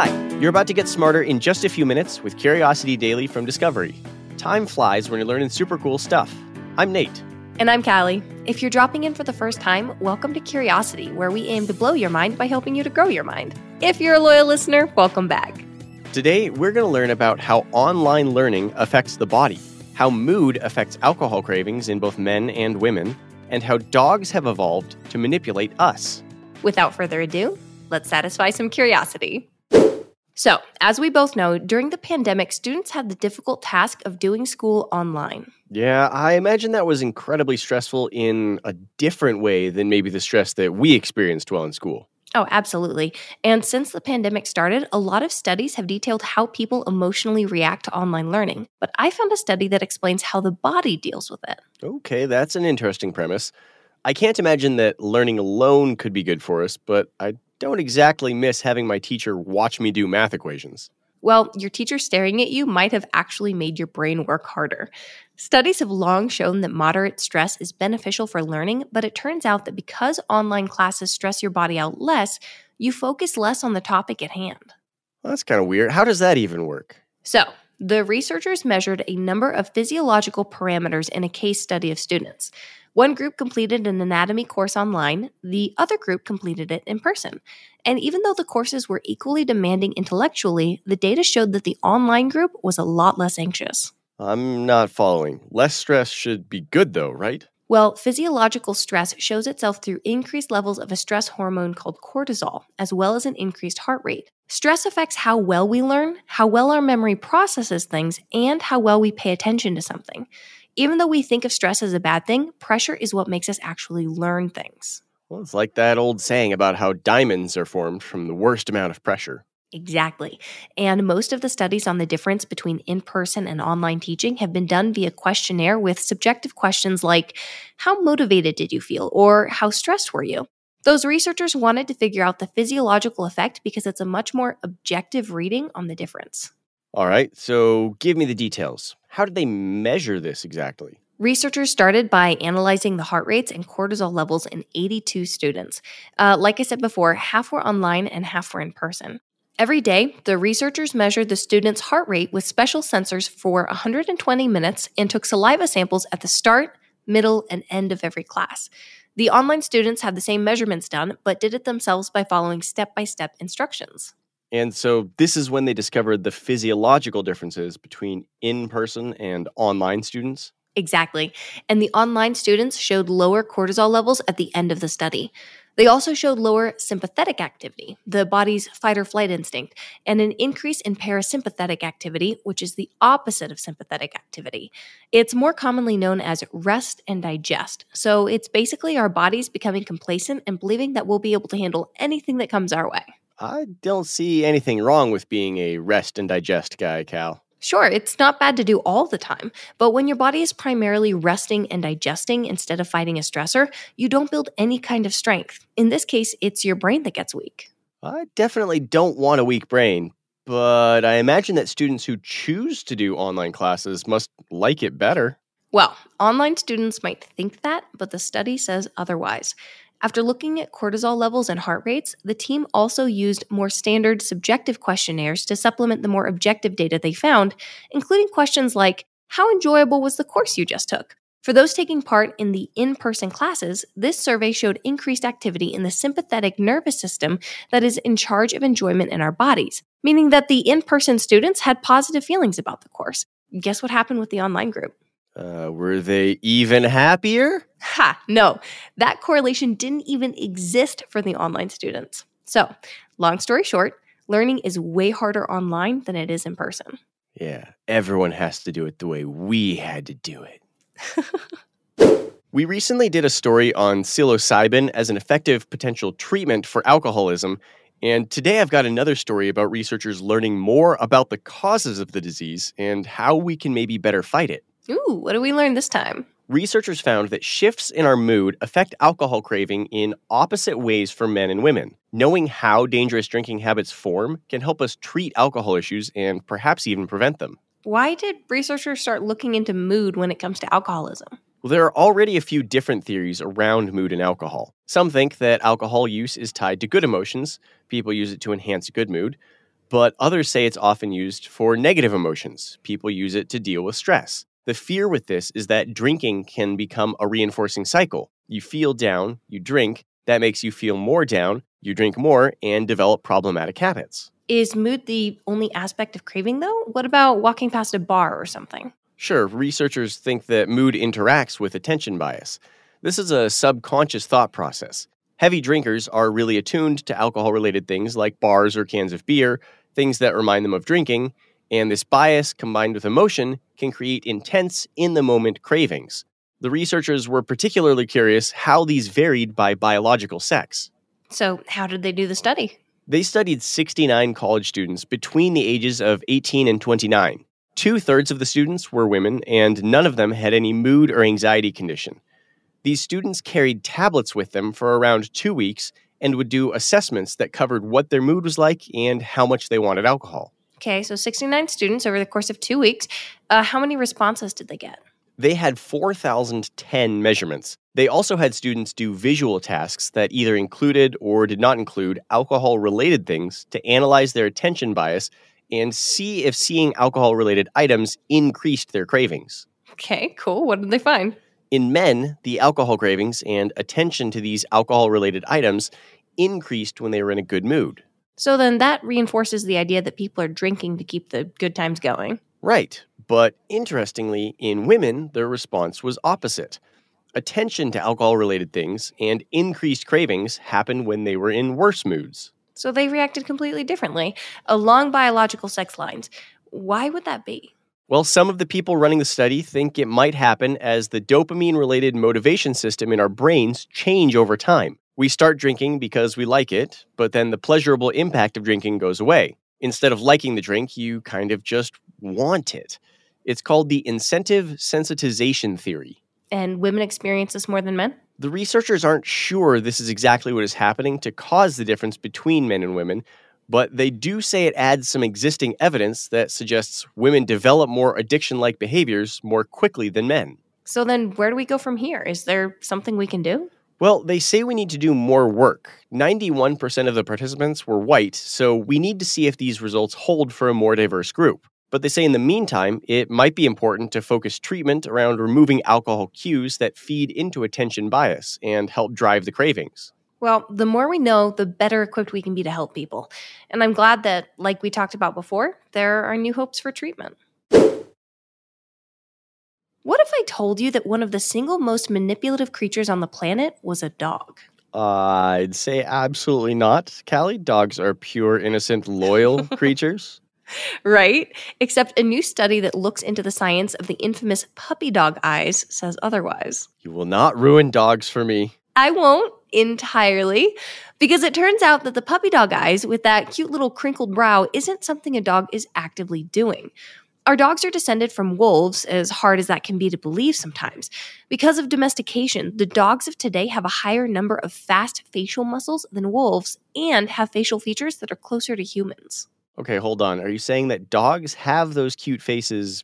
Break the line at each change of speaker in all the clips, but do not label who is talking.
Hi, you're about to get smarter in just a few minutes with Curiosity Daily from Discovery. Time flies when you're learning super cool stuff. I'm Nate.
And I'm Callie. If you're dropping in for the first time, welcome to Curiosity, where we aim to blow your mind by helping you to grow your mind. If you're a loyal listener, welcome back.
Today, we're going to learn about how online learning affects the body, how mood affects alcohol cravings in both men and women, and how dogs have evolved to manipulate us.
Without further ado, let's satisfy some curiosity. So, as we both know, during the pandemic, students had the difficult task of doing school online.
Yeah, I imagine that was incredibly stressful in a different way than maybe the stress that we experienced while in school.
Oh, absolutely. And since the pandemic started, a lot of studies have detailed how people emotionally react to online learning. But I found a study that explains how the body deals with it.
Okay, that's an interesting premise. I can't imagine that learning alone could be good for us, but I don't exactly miss having my teacher watch me do math equations.
Well, your teacher staring at you might have actually made your brain work harder. Studies have long shown that moderate stress is beneficial for learning, but it turns out that because online classes stress your body out less, you focus less on the topic at hand.
Well, that's kind of weird. How does that even work?
So, the researchers measured a number of physiological parameters in a case study of students. One group completed an anatomy course online, the other group completed it in person. And even though the courses were equally demanding intellectually, the data showed that the online group was a lot less anxious.
I'm not following. Less stress should be good, though, right?
Well, physiological stress shows itself through increased levels of a stress hormone called cortisol, as well as an increased heart rate. Stress affects how well we learn, how well our memory processes things, and how well we pay attention to something. Even though we think of stress as a bad thing, pressure is what makes us actually learn things.
Well, it's like that old saying about how diamonds are formed from the worst amount of pressure.
Exactly. And most of the studies on the difference between in person and online teaching have been done via questionnaire with subjective questions like How motivated did you feel? or How stressed were you? Those researchers wanted to figure out the physiological effect because it's a much more objective reading on the difference.
All right, so give me the details. How did they measure this exactly?
Researchers started by analyzing the heart rates and cortisol levels in 82 students. Uh, like I said before, half were online and half were in person. Every day, the researchers measured the students' heart rate with special sensors for 120 minutes and took saliva samples at the start, middle, and end of every class. The online students had the same measurements done, but did it themselves by following step by step instructions.
And so this is when they discovered the physiological differences between in person and online students.
Exactly. And the online students showed lower cortisol levels at the end of the study. They also showed lower sympathetic activity, the body's fight or flight instinct, and an increase in parasympathetic activity, which is the opposite of sympathetic activity. It's more commonly known as rest and digest. So it's basically our bodies becoming complacent and believing that we'll be able to handle anything that comes our way.
I don't see anything wrong with being a rest and digest guy, Cal.
Sure, it's not bad to do all the time, but when your body is primarily resting and digesting instead of fighting a stressor, you don't build any kind of strength. In this case, it's your brain that gets weak.
I definitely don't want a weak brain, but I imagine that students who choose to do online classes must like it better.
Well, online students might think that, but the study says otherwise. After looking at cortisol levels and heart rates, the team also used more standard subjective questionnaires to supplement the more objective data they found, including questions like How enjoyable was the course you just took? For those taking part in the in person classes, this survey showed increased activity in the sympathetic nervous system that is in charge of enjoyment in our bodies, meaning that the in person students had positive feelings about the course. Guess what happened with the online group?
Uh, were they even happier?
Ha, no. That correlation didn't even exist for the online students. So, long story short, learning is way harder online than it is in person.
Yeah, everyone has to do it the way we had to do it. we recently did a story on psilocybin as an effective potential treatment for alcoholism, and today I've got another story about researchers learning more about the causes of the disease and how we can maybe better fight it.
Ooh, what do we learn this time?
Researchers found that shifts in our mood affect alcohol craving in opposite ways for men and women. Knowing how dangerous drinking habits form can help us treat alcohol issues and perhaps even prevent them.
Why did researchers start looking into mood when it comes to alcoholism?
Well, there are already a few different theories around mood and alcohol. Some think that alcohol use is tied to good emotions, people use it to enhance good mood. but others say it's often used for negative emotions. People use it to deal with stress. The fear with this is that drinking can become a reinforcing cycle. You feel down, you drink, that makes you feel more down, you drink more, and develop problematic habits.
Is mood the only aspect of craving, though? What about walking past a bar or something?
Sure, researchers think that mood interacts with attention bias. This is a subconscious thought process. Heavy drinkers are really attuned to alcohol related things like bars or cans of beer, things that remind them of drinking, and this bias combined with emotion can create intense, in the moment cravings. The researchers were particularly curious how these varied by biological sex.
So, how did they do the study?
They studied 69 college students between the ages of 18 and 29. Two thirds of the students were women, and none of them had any mood or anxiety condition. These students carried tablets with them for around two weeks and would do assessments that covered what their mood was like and how much they wanted alcohol.
Okay, so 69 students over the course of two weeks. Uh, how many responses did they get?
They had 4,010 measurements. They also had students do visual tasks that either included or did not include alcohol related things to analyze their attention bias and see if seeing alcohol related items increased their cravings.
Okay, cool. What did they find?
In men, the alcohol cravings and attention to these alcohol related items increased when they were in a good mood.
So then that reinforces the idea that people are drinking to keep the good times going.
Right. But interestingly, in women, their response was opposite. Attention to alcohol related things and increased cravings happened when they were in worse moods.
So they reacted completely differently along biological sex lines. Why would that be?
Well, some of the people running the study think it might happen as the dopamine related motivation system in our brains change over time. We start drinking because we like it, but then the pleasurable impact of drinking goes away. Instead of liking the drink, you kind of just want it. It's called the incentive sensitization theory.
And women experience this more than men?
The researchers aren't sure this is exactly what is happening to cause the difference between men and women, but they do say it adds some existing evidence that suggests women develop more addiction like behaviors more quickly than men.
So then, where do we go from here? Is there something we can do?
Well, they say we need to do more work. 91% of the participants were white, so we need to see if these results hold for a more diverse group. But they say in the meantime, it might be important to focus treatment around removing alcohol cues that feed into attention bias and help drive the cravings.
Well, the more we know, the better equipped we can be to help people. And I'm glad that, like we talked about before, there are new hopes for treatment. What if I told you that one of the single most manipulative creatures on the planet was a dog?
I'd say absolutely not, Callie. Dogs are pure, innocent, loyal creatures.
Right? Except a new study that looks into the science of the infamous puppy dog eyes says otherwise.
You will not ruin dogs for me.
I won't entirely because it turns out that the puppy dog eyes with that cute little crinkled brow isn't something a dog is actively doing. Our dogs are descended from wolves, as hard as that can be to believe sometimes. Because of domestication, the dogs of today have a higher number of fast facial muscles than wolves and have facial features that are closer to humans.
Okay, hold on. Are you saying that dogs have those cute faces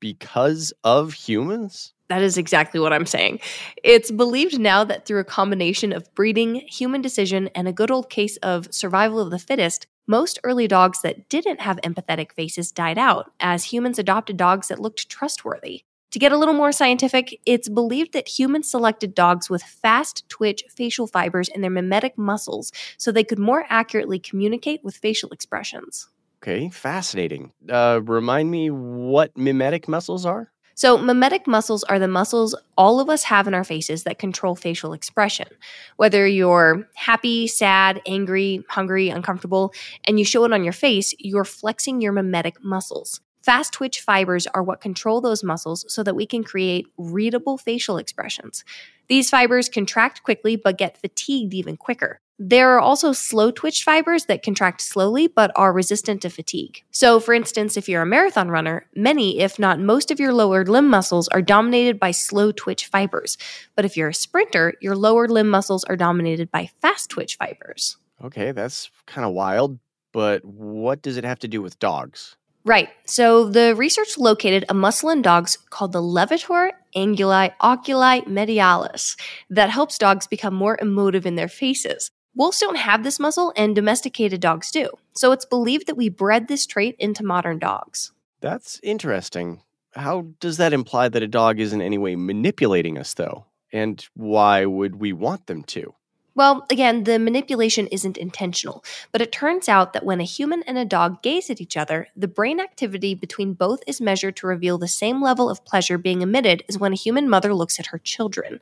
because of humans?
That is exactly what I'm saying. It's believed now that through a combination of breeding, human decision, and a good old case of survival of the fittest, most early dogs that didn't have empathetic faces died out as humans adopted dogs that looked trustworthy. To get a little more scientific, it's believed that humans selected dogs with fast twitch facial fibers in their mimetic muscles so they could more accurately communicate with facial expressions.
Okay, fascinating. Uh, remind me what mimetic muscles are?
So, mimetic muscles are the muscles all of us have in our faces that control facial expression. Whether you're happy, sad, angry, hungry, uncomfortable, and you show it on your face, you're flexing your mimetic muscles. Fast twitch fibers are what control those muscles so that we can create readable facial expressions. These fibers contract quickly but get fatigued even quicker. There are also slow twitch fibers that contract slowly but are resistant to fatigue. So, for instance, if you're a marathon runner, many, if not most of your lower limb muscles are dominated by slow twitch fibers. But if you're a sprinter, your lower limb muscles are dominated by fast twitch fibers.
Okay, that's kind of wild, but what does it have to do with dogs?
Right. So the research located a muscle in dogs called the levator anguli oculi medialis that helps dogs become more emotive in their faces. Wolves don't have this muscle, and domesticated dogs do. So it's believed that we bred this trait into modern dogs.
That's interesting. How does that imply that a dog is in any way manipulating us, though? And why would we want them to?
Well, again, the manipulation isn't intentional, but it turns out that when a human and a dog gaze at each other, the brain activity between both is measured to reveal the same level of pleasure being emitted as when a human mother looks at her children.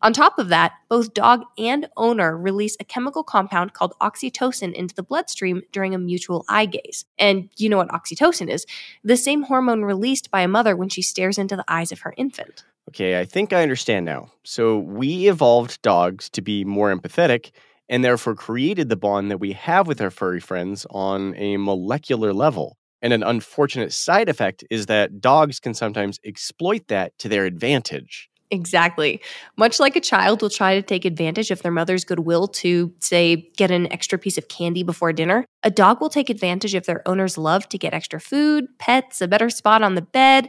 On top of that, both dog and owner release a chemical compound called oxytocin into the bloodstream during a mutual eye gaze. And you know what oxytocin is the same hormone released by a mother when she stares into the eyes of her infant.
Okay, I think I understand now. So we evolved dogs to be more empathetic and therefore created the bond that we have with our furry friends on a molecular level. And an unfortunate side effect is that dogs can sometimes exploit that to their advantage.
Exactly. Much like a child will try to take advantage of their mother's goodwill to, say, get an extra piece of candy before dinner, a dog will take advantage of their owner's love to get extra food, pets, a better spot on the bed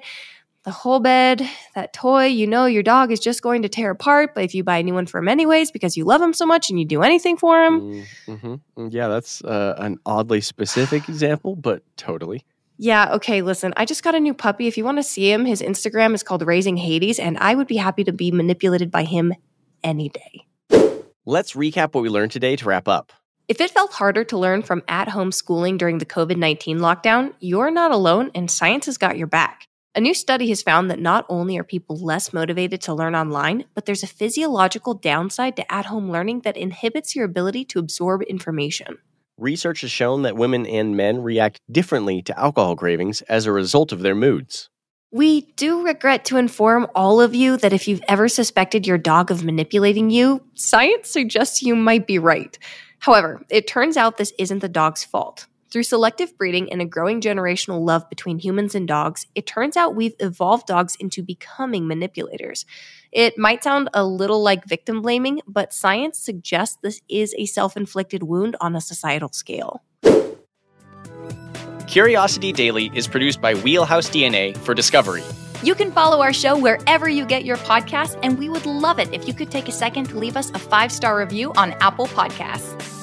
the whole bed, that toy, you know your dog is just going to tear apart, but if you buy a new one for him anyways because you love him so much and you do anything for him.
Mm-hmm. Mm, yeah, that's uh, an oddly specific example, but totally.
Yeah, okay, listen, I just got a new puppy. If you want to see him, his Instagram is called Raising Hades, and I would be happy to be manipulated by him any day.
Let's recap what we learned today to wrap up.
If it felt harder to learn from at home schooling during the COVID 19 lockdown, you're not alone, and science has got your back. A new study has found that not only are people less motivated to learn online, but there's a physiological downside to at home learning that inhibits your ability to absorb information.
Research has shown that women and men react differently to alcohol cravings as a result of their moods.
We do regret to inform all of you that if you've ever suspected your dog of manipulating you, science suggests you might be right. However, it turns out this isn't the dog's fault. Through selective breeding and a growing generational love between humans and dogs, it turns out we've evolved dogs into becoming manipulators. It might sound a little like victim blaming, but science suggests this is a self inflicted wound on a societal scale.
Curiosity Daily is produced by Wheelhouse DNA for Discovery.
You can follow our show wherever you get your podcasts, and we would love it if you could take a second to leave us a five star review on Apple Podcasts.